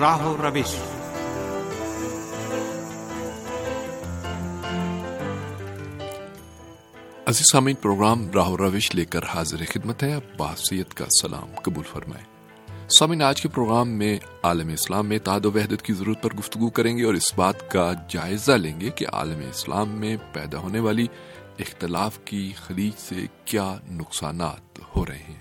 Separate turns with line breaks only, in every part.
راہ و روش۔
عزیز سامعین، پروگرام راہ و روش لے کر حاضر خدمت ہے۔ باسیت کا سلام قبول فرمائے سامعین، آج کے پروگرام میں عالم اسلام میں تعداد و وحدت کی ضرورت پر گفتگو کریں گے اور اس بات کا جائزہ لیں گے کہ عالم اسلام میں پیدا ہونے والی اختلاف کی خلیج سے کیا نقصانات ہو رہے ہیں۔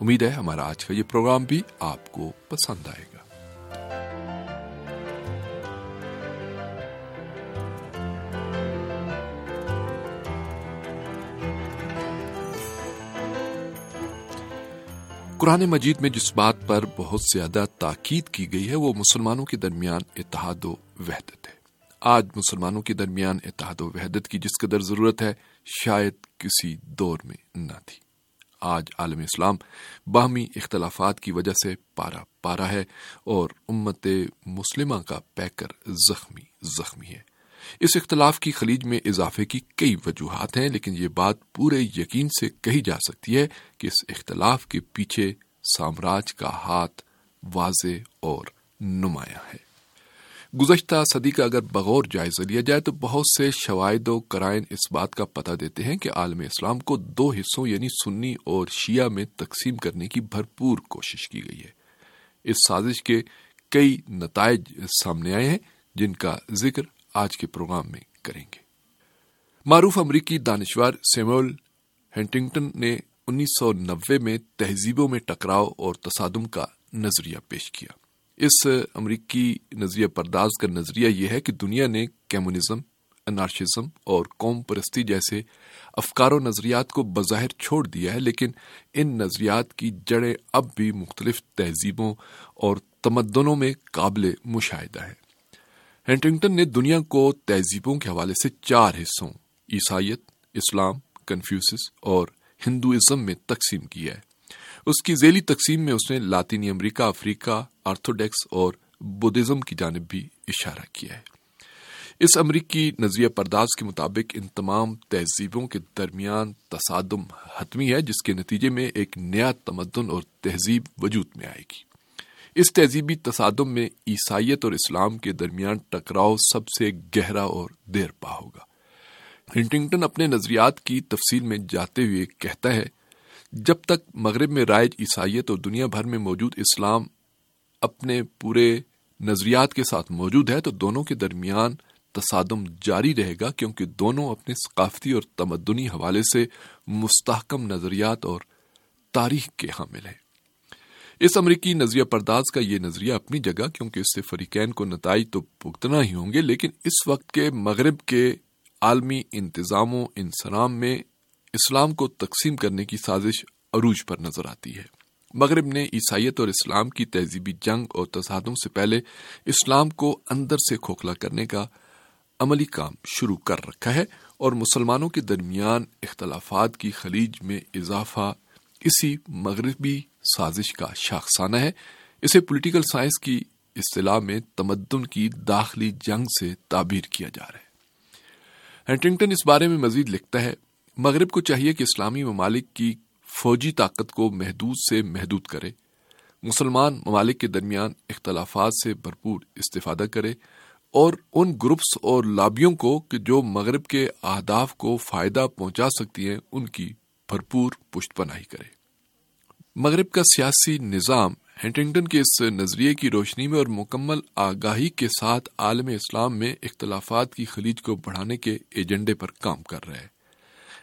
امید ہے ہمارا آج کا یہ پروگرام بھی آپ کو پسند آئے گا۔ قرآن مجید میں جس بات پر بہت زیادہ تاکید کی گئی ہے، وہ مسلمانوں کے درمیان اتحاد و وحدت ہے۔ آج مسلمانوں کے درمیان اتحاد و وحدت کی جس قدر ضرورت ہے، شاید کسی دور میں نہ تھی۔ آج عالم اسلام باہمی اختلافات کی وجہ سے پارا پارا ہے اور امت مسلمہ کا پیکر زخمی زخمی ہے۔ اس اختلاف کی خلیج میں اضافے کی کئی وجوہات ہیں، لیکن یہ بات پورے یقین سے کہی جا سکتی ہے کہ اس اختلاف کے پیچھے سامراج کا ہاتھ واضح اور نمایاں ہے۔ گزشتہ صدی کا اگر بغور جائزہ لیا جائے تو بہت سے شوائد و کرائن اس بات کا پتہ دیتے ہیں کہ عالم اسلام کو دو حصوں یعنی سنی اور شیعہ میں تقسیم کرنے کی بھرپور کوشش کی گئی ہے۔ اس سازش کے کئی نتائج سامنے آئے ہیں، جن کا ذکر آج کے پروگرام میں کریں گے۔ معروف امریکی دانشور سیمول ہینٹنگٹن نے انیس سو نوے میں تہذیبوں میں ٹکراؤ اور تصادم کا نظریہ پیش کیا۔ اس امریکی نظریہ پرداز کا نظریہ یہ ہے کہ دنیا نے کیمونزم انارشزم اور قوم پرستی جیسے افکار و نظریات کو بظاہر چھوڑ دیا ہے، لیکن ان نظریات کی جڑیں اب بھی مختلف تہذیبوں اور تمدنوں میں قابل مشاہدہ ہے ہینٹنگٹن نے دنیا کو تہذیبوں کے حوالے سے چار حصوں، عیسائیت، اسلام، کنفیوسس اور ہندوازم میں تقسیم کیا ہے۔ اس کی ذیلی تقسیم میں اس نے لاطینی امریکہ، افریقہ، آرتھوڈیکس اور بدھزم کی جانب بھی اشارہ کیا ہے۔ اس امریکی نظریہ پرداز کے مطابق ان تمام تہذیبوں کے درمیان تصادم حتمی ہے، جس کے نتیجے میں ایک نیا تمدن اور تہذیب وجود میں آئے گی۔ اس تہذیبی تصادم میں عیسائیت اور اسلام کے درمیان ٹکراؤ سب سے گہرا اور دیر پا ہوگا۔ ہنٹنگٹن اپنے نظریات کی تفصیل میں جاتے ہوئے کہتا ہے، جب تک مغرب میں رائج عیسائیت اور دنیا بھر میں موجود اسلام اپنے پورے نظریات کے ساتھ موجود ہے، تو دونوں کے درمیان تصادم جاری رہے گا، کیونکہ دونوں اپنے ثقافتی اور تمدنی حوالے سے مستحکم نظریات اور تاریخ کے حامل ہیں۔ اس امریکی نظریہ پرداز کا یہ نظریہ اپنی جگہ، کیونکہ اس سے فریقین کو نتائج تو بھگتنا ہی ہوں گے، لیکن اس وقت کے مغرب کے عالمی انتظام و میں اسلام کو تقسیم کرنے کی سازش عروج پر نظر آتی ہے۔ مغرب نے عیسائیت اور اسلام کی تہذیبی جنگ اور تصادم سے پہلے اسلام کو اندر سے کھوکھلا کرنے کا عملی کام شروع کر رکھا ہے اور مسلمانوں کے درمیان اختلافات کی خلیج میں اضافہ اسی مغربی سازش کا شاخسانہ ہے۔ اسے پولیٹیکل سائنس کی اصطلاح میں تمدن کی داخلی جنگ سے تعبیر کیا جا رہا ہے۔ ہینٹنگٹن اس بارے میں مزید لکھتا ہے، مغرب کو چاہیے کہ اسلامی ممالک کی فوجی طاقت کو محدود سے محدود کرے۔ مسلمان ممالک کے درمیان اختلافات سے بھرپور استفادہ کرے۔ اور ان گروپس اور لابیوں کو کہ جو مغرب کے اہداف کو فائدہ پہنچا سکتی ہیں، ان کی بھرپور پشت پناہی کرے۔ مغرب کا سیاسی نظام ہینٹنگٹن کے اس نظریے کی روشنی میں اور مکمل آگاہی کے ساتھ عالم اسلام میں اختلافات کی خلیج کو بڑھانے کے ایجنڈے پر کام کر رہے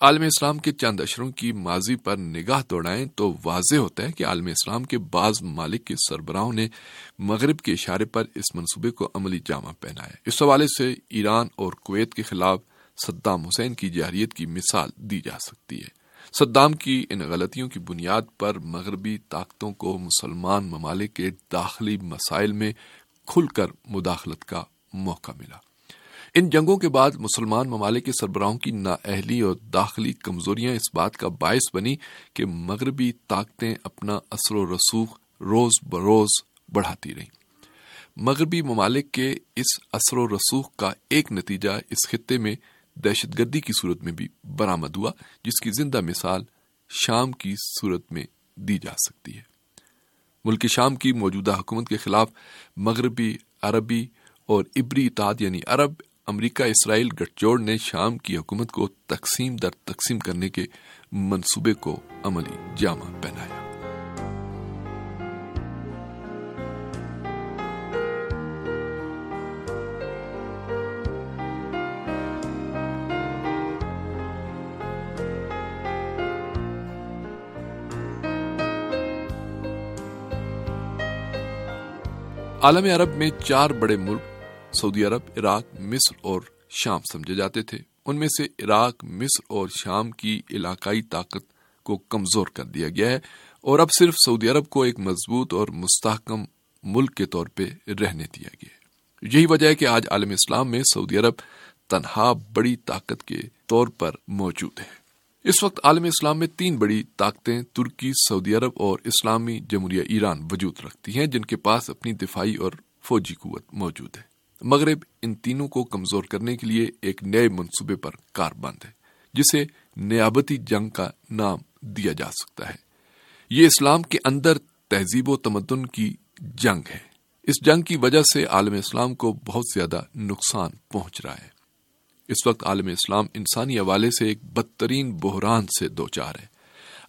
عالم اسلام کے چند اشروں کی ماضی پر نگاہ دوڑائیں تو واضح ہوتا ہے کہ عالم اسلام کے بعض مالک کے سربراہوں نے مغرب کے اشارے پر اس منصوبے کو عملی جامع پہنایا۔ اس حوالے سے ایران اور کویت کے خلاف صدام حسین کی جارحیت کی مثال دی جا سکتی ہے۔ صدام کی ان غلطیوں کی بنیاد پر مغربی طاقتوں کو مسلمان ممالک کے داخلی مسائل میں کھل کر مداخلت کا موقع ملا۔ ان جنگوں کے بعد مسلمان ممالک کے سربراہوں کی نااہلی اور داخلی کمزوریاں اس بات کا باعث بنی کہ مغربی طاقتیں اپنا اثر و رسوخ روز بروز بڑھاتی رہیں۔ مغربی ممالک کے اس اثر و رسوخ کا ایک نتیجہ اس خطے میں دہشت گردی کی صورت میں بھی برآمد ہوا، جس کی زندہ مثال شام کی صورت میں دی جا سکتی ہے۔ ملک شام کی موجودہ حکومت کے خلاف مغربی، عربی اور ابری اتحاد یعنی عرب، امریکہ، اسرائیل گٹھ جوڑ نے شام کی حکومت کو تقسیم در تقسیم کرنے کے منصوبے کو عملی جامع پہنایا۔ عالم عرب میں چار بڑے ملک، سعودی عرب، عراق، مصر اور شام سمجھے جاتے تھے۔ ان میں سے عراق، مصر اور شام کی علاقائی طاقت کو کمزور کر دیا گیا ہے اور اب صرف سعودی عرب کو ایک مضبوط اور مستحکم ملک کے طور پہ رہنے دیا گیا یہی وجہ ہے کہ آج عالم اسلام میں سعودی عرب تنہا بڑی طاقت کے طور پر موجود ہے اس وقت عالم اسلام میں تین بڑی طاقتیں ترکی، سعودی عرب اور اسلامی جمہوریہ ایران وجود رکھتی ہیں، جن کے پاس اپنی دفاعی اور فوجی قوت موجود ہے۔ مغرب ان تینوں کو کمزور کرنے کے لیے ایک نئے منصوبے پر کار بند ہے، جسے نیابتی جنگ کا نام دیا جا سکتا ہے۔ یہ اسلام کے اندر تہذیب و تمدن کی جنگ ہے۔ اس جنگ کی وجہ سے عالم اسلام کو بہت زیادہ نقصان پہنچ رہا ہے۔ اس وقت عالم اسلام انسانی حوالے سے ایک بدترین بحران سے دو چار ہے۔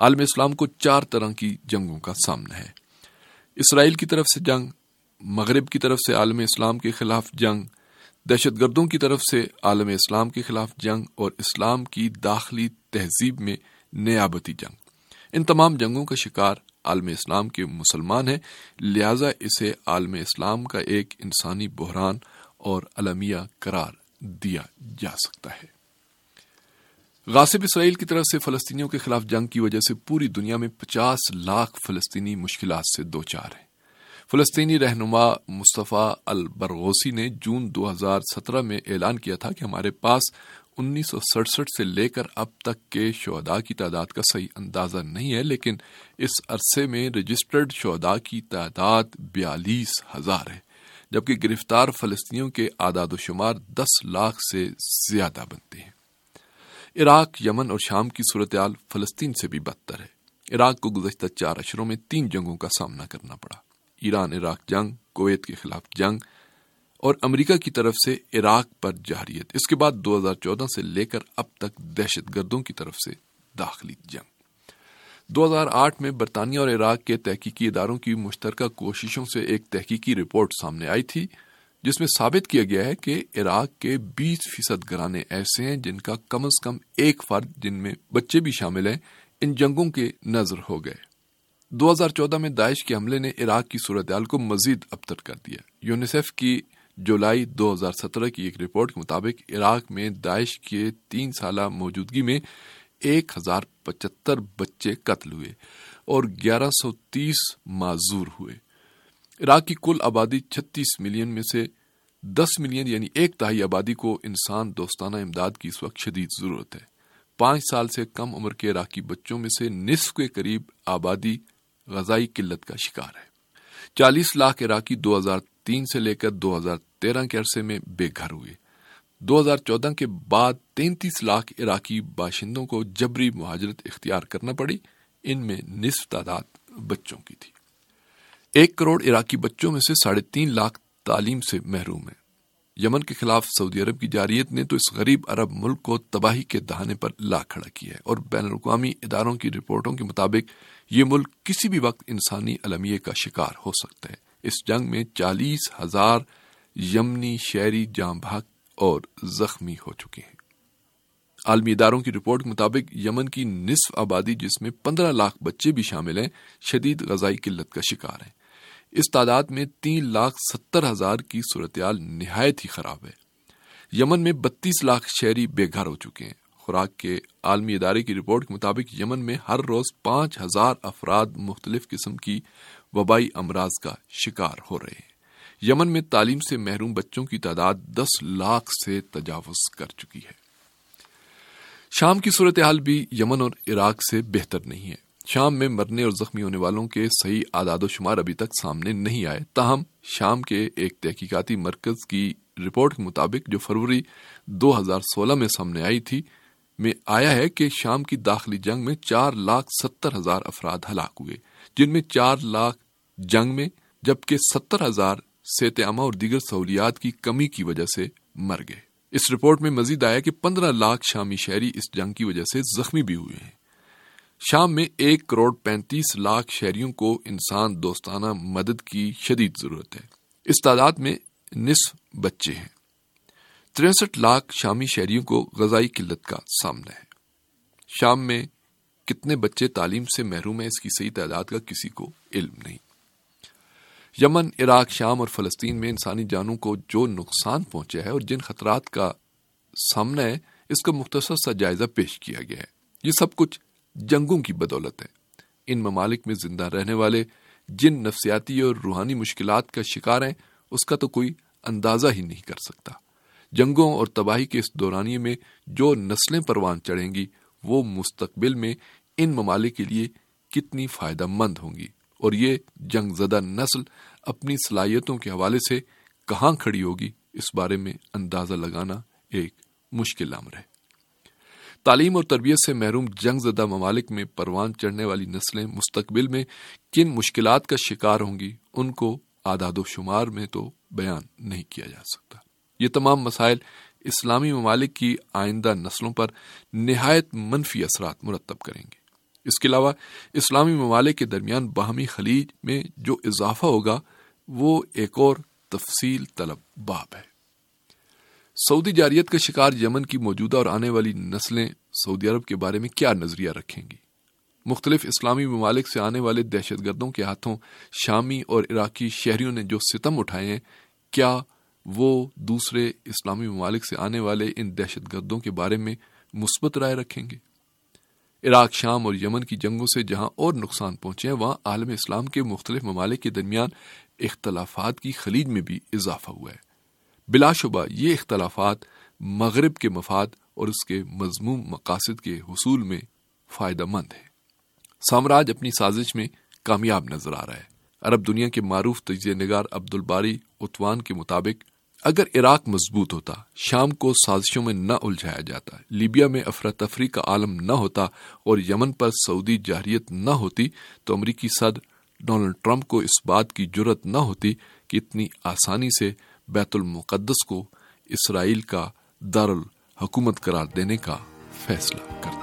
عالم اسلام کو چار طرح کی جنگوں کا سامنا ہے۔ اسرائیل کی طرف سے جنگ، مغرب کی طرف سے عالم اسلام کے خلاف جنگ، دہشت گردوں کی طرف سے عالم اسلام کے خلاف جنگ اور اسلام کی داخلی تہذیب میں نیابتی جنگ۔ ان تمام جنگوں کا شکار عالم اسلام کے مسلمان ہیں، لہذا اسے عالم اسلام کا ایک انسانی بحران اور المیہ قرار دیا جا سکتا ہے۔ غاسب اسرائیل کی طرف سے فلسطینیوں کے خلاف جنگ کی وجہ سے پوری دنیا میں پچاس لاکھ فلسطینی مشکلات سے دو چار ہیں۔ فلسطینی رہنما مصطفیٰ البرغوسی نے جون دو ہزار سترہ میں اعلان کیا تھا کہ ہمارے پاس انیس سو سڑسٹھ سے لے کر اب تک کے شہدا کی تعداد کا صحیح اندازہ نہیں ہے، لیکن اس عرصے میں رجسٹرڈ شہدا کی تعداد بیالیس ہزار ہے۔ جبکہ گرفتار فلسطینیوں کے اعداد و شمار دس لاکھ سے زیادہ بنتے ہیں۔ عراق، یمن اور شام کی صورتحال فلسطین سے بھی بدتر ہے۔ عراق کو گزشتہ چار اشروں میں تین جنگوں کا سامنا کرنا پڑا۔ ایران، عراق جنگ، کویت کے خلاف جنگ اور امریکہ کی طرف سے عراق پر جہریت اس کے بعد دو ہزار چودہ سے لے کر اب تک دہشت گردوں کی طرف سے داخلی جنگ۔ دو ہزار آٹھ میں برطانیہ اور عراق کے تحقیقی اداروں کی مشترکہ کوششوں سے ایک تحقیقی رپورٹ سامنے آئی تھی، جس میں ثابت کیا گیا ہے کہ عراق کے بیس فیصد گھرانے ایسے ہیں جن کا کم از کم ایک فرد جن میں بچے بھی شامل ہیں، ان جنگوں کے نظر ہو گئے۔ دو ہزار چودہ میں داعش کے حملے نے عراق کی صورتحال کو مزید ابتر کر دیا۔ یونیسیف کی جولائی دو ہزار سترہ کی ایک رپورٹ کے مطابق، عراق میں داعش کے تین سالہ موجودگی میں ایک ہزار پچہتر بچے قتل ہوئے اور گیارہ سو تیس معذور ہوئے۔ عراق کی کل آبادی چھتیس ملین میں سے دس ملین یعنی ایک تہائی آبادی کو انسان دوستانہ امداد کی اس وقت شدید ضرورت ہے۔ پانچ سال سے کم عمر کے عراقی بچوں میں سے نصف کے قریب آبادی غذائی قلت کا شکار ہے۔ چالیس لاکھ عراقی دو ہزار تین سے لے کر دو ہزار تیرہ کے عرصے میں بے گھر ہوئے۔ دو ہزار چودہ کے بعد تینتیس لاکھ عراقی باشندوں کو جبری مہاجرت اختیار کرنا پڑی۔ ان میں نصف تعداد بچوں کی تھی۔ ایک کروڑ عراقی بچوں میں سے ساڑھے تین لاکھ تعلیم سے محروم ہیں۔ یمن کے خلاف سعودی عرب کی جاریت نے تو اس غریب عرب ملک کو تباہی کے دہانے پر لا کھڑا کیا ہے اور بین الاقوامی اداروں کی رپورٹوں کے مطابق یہ ملک کسی بھی وقت انسانی المیے کا شکار ہو سکتا ہے۔ اس جنگ میں چالیس ہزار یمنی شہری جام بھاگ اور زخمی ہو چکے ہیں۔ عالمی اداروں کی رپورٹ کے مطابق یمن کی نصف آبادی جس میں پندرہ لاکھ بچے بھی شامل ہیں، شدید غذائی قلت کا شکار ہیں۔ اس تعداد میں تین لاکھ ستر ہزار کی صورتحال نہایت ہی خراب ہے۔ یمن میں بتیس لاکھ شہری بے گھر ہو چکے ہیں۔ خوراک کے عالمی ادارے کی رپورٹ کے مطابق یمن میں ہر روز پانچ ہزار افراد مختلف قسم کی وبائی امراض کا شکار ہو رہے ہیں۔ یمن میں تعلیم سے محروم بچوں کی تعداد دس لاکھ سے تجاوز کر چکی ہے۔ شام کی صورتحال بھی یمن اور عراق سے بہتر نہیں ہے۔ شام میں مرنے اور زخمی ہونے والوں کے صحیح اعداد و شمار ابھی تک سامنے نہیں آئے۔ تاہم، شام کے ایک تحقیقاتی مرکز کی رپورٹ کے مطابق جو فروری دو ہزار سولہ میں سامنے آئی تھی، میں آیا ہے کہ شام کی داخلی جنگ میں چار لاکھ ستر ہزار افراد ہلاک ہوئے، جن میں چار لاکھ جنگ میں، جبکہ ستر ہزار صحت عامہ اور دیگر سہولیات کی کمی کی وجہ سے مر گئے۔ اس رپورٹ میں مزید آیا کہ پندرہ لاکھ شامی شہری اس جنگ کی وجہ سے زخمی بھی ہوئے ہیں۔ شام میں ایک کروڑ پینتیس لاکھ شہریوں کو انسان دوستانہ مدد کی شدید ضرورت ہے۔ اس تعداد میں نصف بچے ہیں۔ تریسٹھ لاکھ شامی شہریوں کو غذائی قلت کا سامنا ہے۔ شام میں کتنے بچے تعلیم سے محروم ہیں، اس کی صحیح تعداد کا کسی کو علم نہیں۔ یمن، عراق، شام اور فلسطین میں انسانی جانوں کو جو نقصان پہنچا ہے اور جن خطرات کا سامنا ہے، اس کا مختصر سا جائزہ پیش کیا گیا ہے۔ یہ سب کچھ جنگوں کی بدولت ہے۔ ان ممالک میں زندہ رہنے والے جن نفسیاتی اور روحانی مشکلات کا شکار ہیں، اس کا تو کوئی اندازہ ہی نہیں کر سکتا۔ جنگوں اور تباہی کے اس دورانی میں جو نسلیں پروان چڑھیں گی، وہ مستقبل میں ان ممالک کے لیے کتنی فائدہ مند ہوں گی۔ اور یہ جنگ زدہ نسل اپنی صلاحیتوں کے حوالے سے کہاں کھڑی ہوگی، اس بارے میں اندازہ لگانا ایک مشکل امر ہے۔ تعلیم اور تربیت سے محروم جنگ زدہ ممالک میں پروان چڑھنے والی نسلیں مستقبل میں کن مشکلات کا شکار ہوں گی، ان کو آداد و شمار میں تو بیان نہیں کیا جا سکتا۔ یہ تمام مسائل اسلامی ممالک کی آئندہ نسلوں پر نہایت منفی اثرات مرتب کریں گے۔ اس کے علاوہ اسلامی ممالک کے درمیان باہمی خلیج میں جو اضافہ ہوگا، وہ ایک اور تفصیل طلب باب ہے۔ سعودی جاریت کا شکار یمن کی موجودہ اور آنے والی نسلیں سعودی عرب کے بارے میں کیا نظریہ رکھیں گی؟ مختلف اسلامی ممالک سے آنے والے دہشت گردوں کے ہاتھوں شامی اور عراقی شہریوں نے جو ستم اٹھائے ہیں، کیا وہ دوسرے اسلامی ممالک سے آنے والے ان دہشت گردوں کے بارے میں مثبت رائے رکھیں گے؟ عراق، شام اور یمن کی جنگوں سے جہاں اور نقصان پہنچے ہیں، وہاں عالم اسلام کے مختلف ممالک کے درمیان اختلافات کی خلیج میں بھی اضافہ ہوا ہے۔ بلا شبہ یہ اختلافات مغرب کے مفاد اور اس کے مضموم مقاصد کے حصول میں فائدہ مند ہے سامراج اپنی سازش میں کامیاب نظر آ رہا ہے۔ عرب دنیا کے معروف تجزیہ نگار عبد الباری اتوان کے مطابق اگر عراق مضبوط ہوتا، شام کو سازشوں میں نہ الجھایا جاتا، لیبیا میں افراتفری کا عالم نہ ہوتا اور یمن پر سعودی جاریت نہ ہوتی، تو امریکی صد ڈونلڈ ٹرمپ کو اس بات کی جرت نہ ہوتی کہ اتنی آسانی سے بیت المقدس کو اسرائیل کا دارالحکومت قرار دینے کا فیصلہ کر